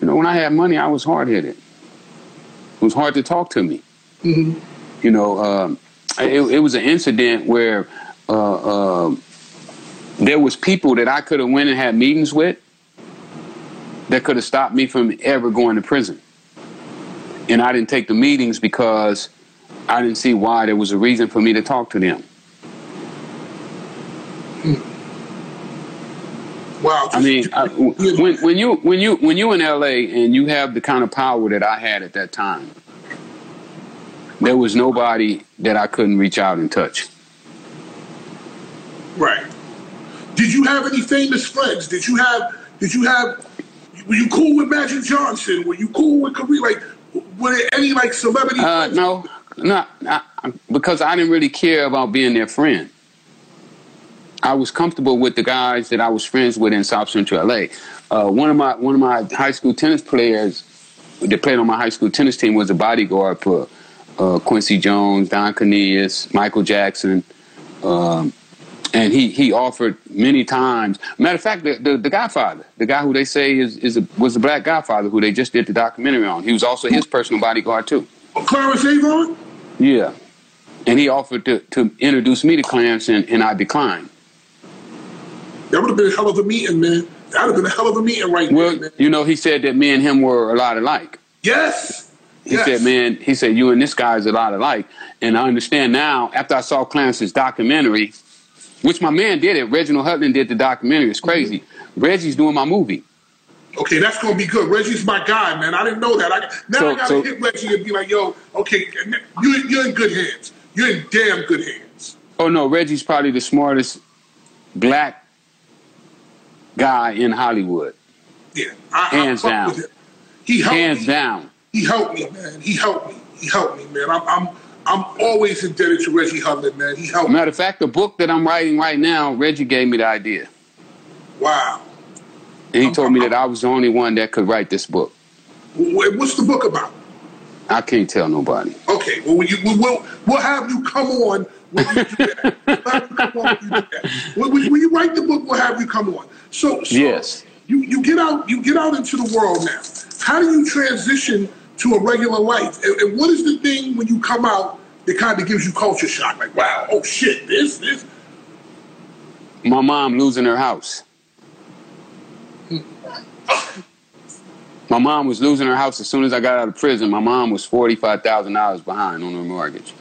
S3: You know, when I had money, I was hard headed. It was hard to talk to me.
S2: Mm-hmm.
S3: You know, um, it, it was an incident where uh, uh, there was people that I could have went and had meetings with that could have stopped me from ever going to prison. And I didn't take the meetings because I didn't see why there was a reason for me to talk to them.
S2: Wow.
S3: I mean, I, when when you when you when you in LA and you have the kind of power that I had at that time, there was nobody that I couldn't reach out and touch.
S2: right. Did you have any famous friends? Did you have did you have were you cool with Magic Johnson? Were you cool with Kareem? Like were there any like celebrity
S3: Uh, no, not, not because I didn't really care about being their friend. I was comfortable with the guys that I was friends with in South Central LA. Uh, one of my one of my high school tennis players that played on my high school tennis team was a bodyguard for uh, Quincy Jones, Don Cornelius, Michael Jackson, um, and he he offered many times. Matter of fact, the, the, the Godfather, the guy who they say is is a, was the Black Godfather, who they just did the documentary on. He was also his personal bodyguard too.
S2: Clarence Avant?
S3: Yeah. And he offered to, to introduce me to Clarence, and, and I declined.
S2: That would have been a hell of a meeting, man. That'd have been a hell of a meeting right
S3: Well,
S2: there, man.
S3: you know, he said that me and him were a lot alike.
S2: Yes.
S3: He
S2: yes.
S3: said, "Man, he said you and this guy is a lot alike." And I understand now after I saw Clarence's documentary, which my man did it. Reginald Hudlin did the documentary. It's crazy. Mm-hmm. Reggie's doing my movie.
S2: Okay, that's gonna be good. Reggie's my guy, man. I didn't know that. I, now
S3: So-
S2: I gotta
S3: so-
S2: hit Reggie and be like, "Yo, okay, you, you're in good hands. You're in damn good hands."
S3: Oh no, Reggie's probably the smartest black guy in Hollywood,
S2: Yeah, I,
S3: Hands
S2: I
S3: down.
S2: He helped
S3: hands
S2: me.
S3: down.
S2: He helped me, man. He helped me. He helped me, man. I'm, I'm, I'm always indebted to Reggie Hudlin, man. He helped.
S3: Matter of fact, the book that I'm writing right now, Reggie gave me the idea,
S2: Wow.
S3: and he told me that I was the only one that could write this book.
S2: What's the book about?
S3: I can't tell nobody.
S2: Okay, well, you, we'll have you come on when you do that. We'll have you come on when you do that. When, you write the book, we'll have you come on. So, so
S3: Yes.
S2: you, you get out you get out into the world now. How do you transition to a regular life? And, and what is the thing when you come out that kind of gives you culture shock? Like, wow, oh shit, this, this.
S3: My mom losing her house. My mom was losing her house as soon as I got out of prison. My mom was forty-five thousand dollars behind on her mortgage.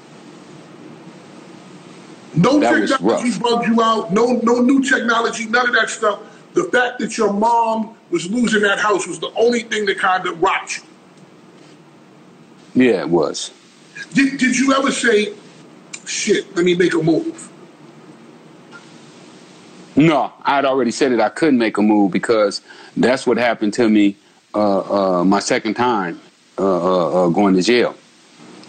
S2: No
S3: That
S2: technology bugged you out. No, no new technology. None of that stuff. The fact that your mom was losing that house was the only thing that kind of rocked you.
S3: Yeah, it was.
S2: Did, did you ever say, shit, let me make a move?
S3: No, I had already said that I couldn't make a move because that's what happened to me uh, uh, my second time uh, uh, uh, going to jail.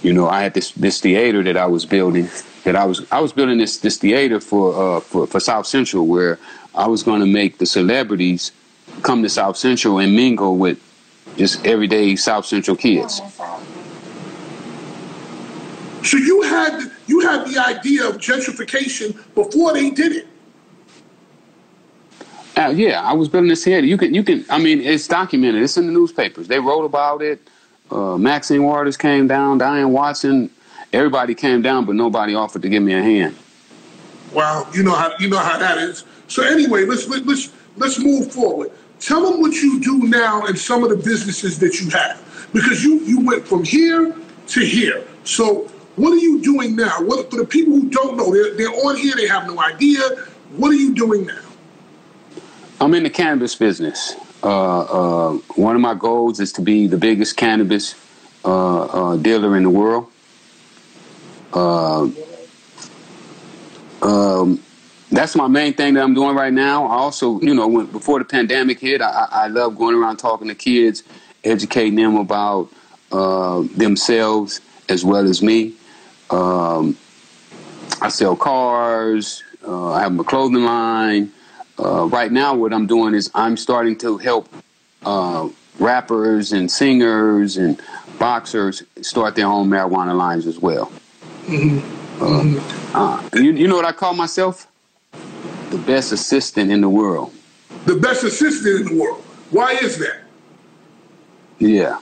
S3: You know, I had this this theater that I was building. That I was I was building this this theater for uh, for for South Central where I was going to make the celebrities come to South Central and mingle with just everyday South Central kids.
S2: So you had you had the idea of gentrification before they did it.
S3: Uh, yeah, I was building this theater. You can, you can. I mean, it's documented. It's in the newspapers. They wrote about it. Uh, Maxine Waters came down. Diane Watson. Everybody came down, but nobody offered to give me a hand.
S2: Wow, you know how you know how that is. So anyway, let's let, let's let's move forward. Tell them what you do now and some of the businesses that you have, because you you went from here to here. So what are you doing now? What for the people who don't know? They're they're on here. They have no idea. What are you doing now?
S3: I'm in the cannabis business. Uh, uh, one of my goals is to be the biggest cannabis uh, uh, dealer in the world. Uh, um, that's my main thing that I'm doing right now. I also, you know, when, before the pandemic hit, I, I love going around talking to kids, educating them about uh, themselves as well as me. Um, I sell cars. Uh, I have my clothing line. Uh, right now, what I'm doing is I'm starting to help uh, rappers and singers and boxers start their own marijuana lines as well. Uh, uh, you, you know what I call myself? The best assistant in the world.
S2: The best assistant in the world. Why is that?
S3: Yeah,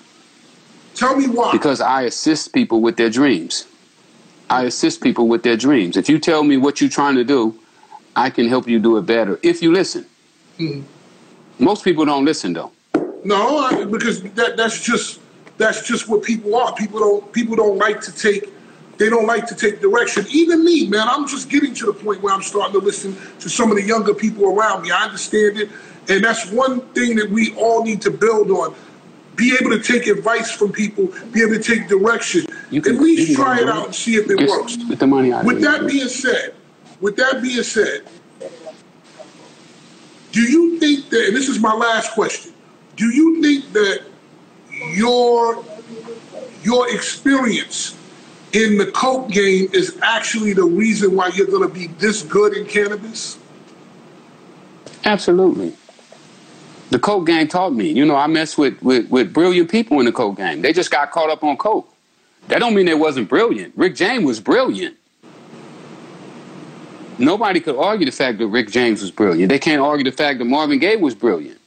S2: Tell me why.
S3: because I assist people with their dreams. I assist people with their dreams. If you tell me what you're trying to do, I can help you do it better if you listen. Most people don't listen though.
S2: No, I, because that that's just that's just what people are. People don't people don't like to take they don't like to take direction. Even me, man, I'm just getting to the point where I'm starting to listen to some of the younger people around me. I understand it, and that's one thing that we all need to build on. Be able to take advice from people, be able to take direction.
S3: You can-
S2: At least try it out and see if it works.
S3: Get the money out
S2: With
S3: it.
S2: that being said, with that being said, do you think that, and this is my last question, do you think that your your experience in the coke game is actually the reason why you're going to be this good in cannabis?
S3: Absolutely. The coke game taught me. You know, I mess with, with, with brilliant people in the coke game. They just got caught up on coke. That don't mean they wasn't brilliant. Rick James was brilliant. Nobody could argue the fact that Rick James was brilliant. They can't argue the fact that Marvin Gaye was brilliant.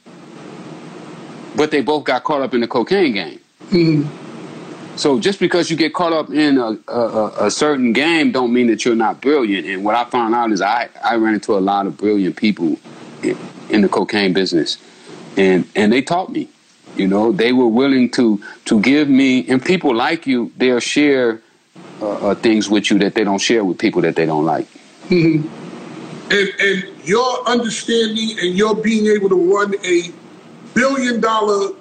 S3: But they both got caught up in the cocaine game. So just because you get caught up in a, a, a certain game don't mean that you're not brilliant. And what I found out is I, I ran into a lot of brilliant people in, the cocaine business, and and they taught me. You know, they were willing to to give me, and people like you, they'll share uh, uh, things with you that they don't share with people that they don't like.
S2: Mm-hmm. And and your understanding and your being able to run a billion dollar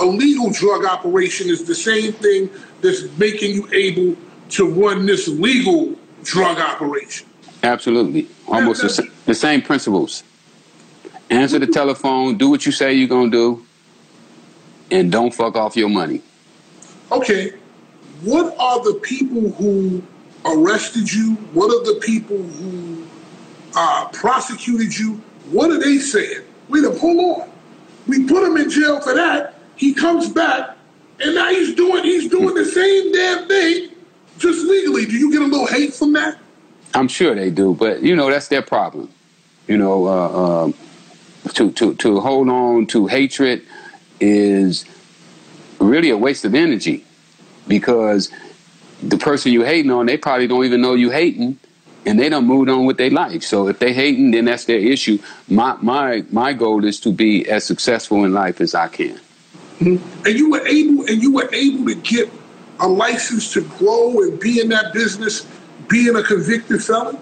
S2: illegal drug operation is the same thing that's making you able to run this legal drug operation.
S3: Absolutely, almost the, the same principles. Answer the telephone, do what you say you're gonna do, and don't fuck off your money.
S2: Okay, what are the people who arrested you? What are the people who uh, prosecuted you? What are they saying? Wait a hold on. We put them in jail for that. He comes back, and now he's doing he's doing the same damn thing, just legally. Do you get a little hate from that?
S3: I'm sure they do, but you know that's their problem. You know, uh, uh, to to to hold on to hatred is really a waste of energy because the person you hating on, they probably don't even know you hating, and they don't move on with their life. So if they hating, then that's their issue. My my my goal is to be as successful in life as I can.
S2: Mm-hmm. And you were able, and you were able to get a license to grow and be in that business, being a convicted felon.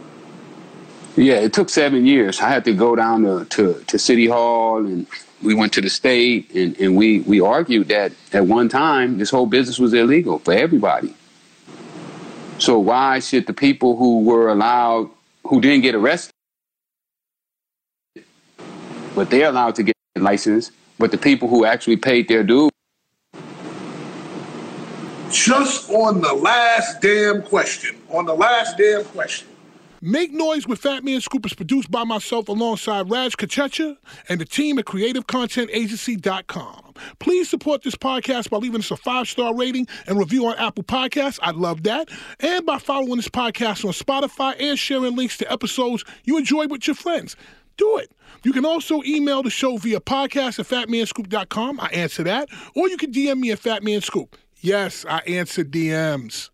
S3: Yeah, it took seven years. I had to go down to, to, to City Hall and we went to the state and, and we, we argued that at one time this whole business was illegal for everybody. So why should the people who were allowed, who didn't get arrested, but they're allowed to get a license, but the people who actually paid their due.
S2: Just on the last damn question, on the last damn question.
S1: Make Noise with Fat Man Scoop is produced by myself alongside Raj Kachecha and the team at CreativeContentAgency.com. Please support this podcast by leaving us a five star rating and review on Apple Podcasts. I'd love that. And by following this podcast on Spotify and sharing links to episodes you enjoy with your friends. Do it. You can also email the show via podcast at fatmanscoop.com. I answer that. Or you can DM me at Fatmanscoop. Yes, I answer DMs.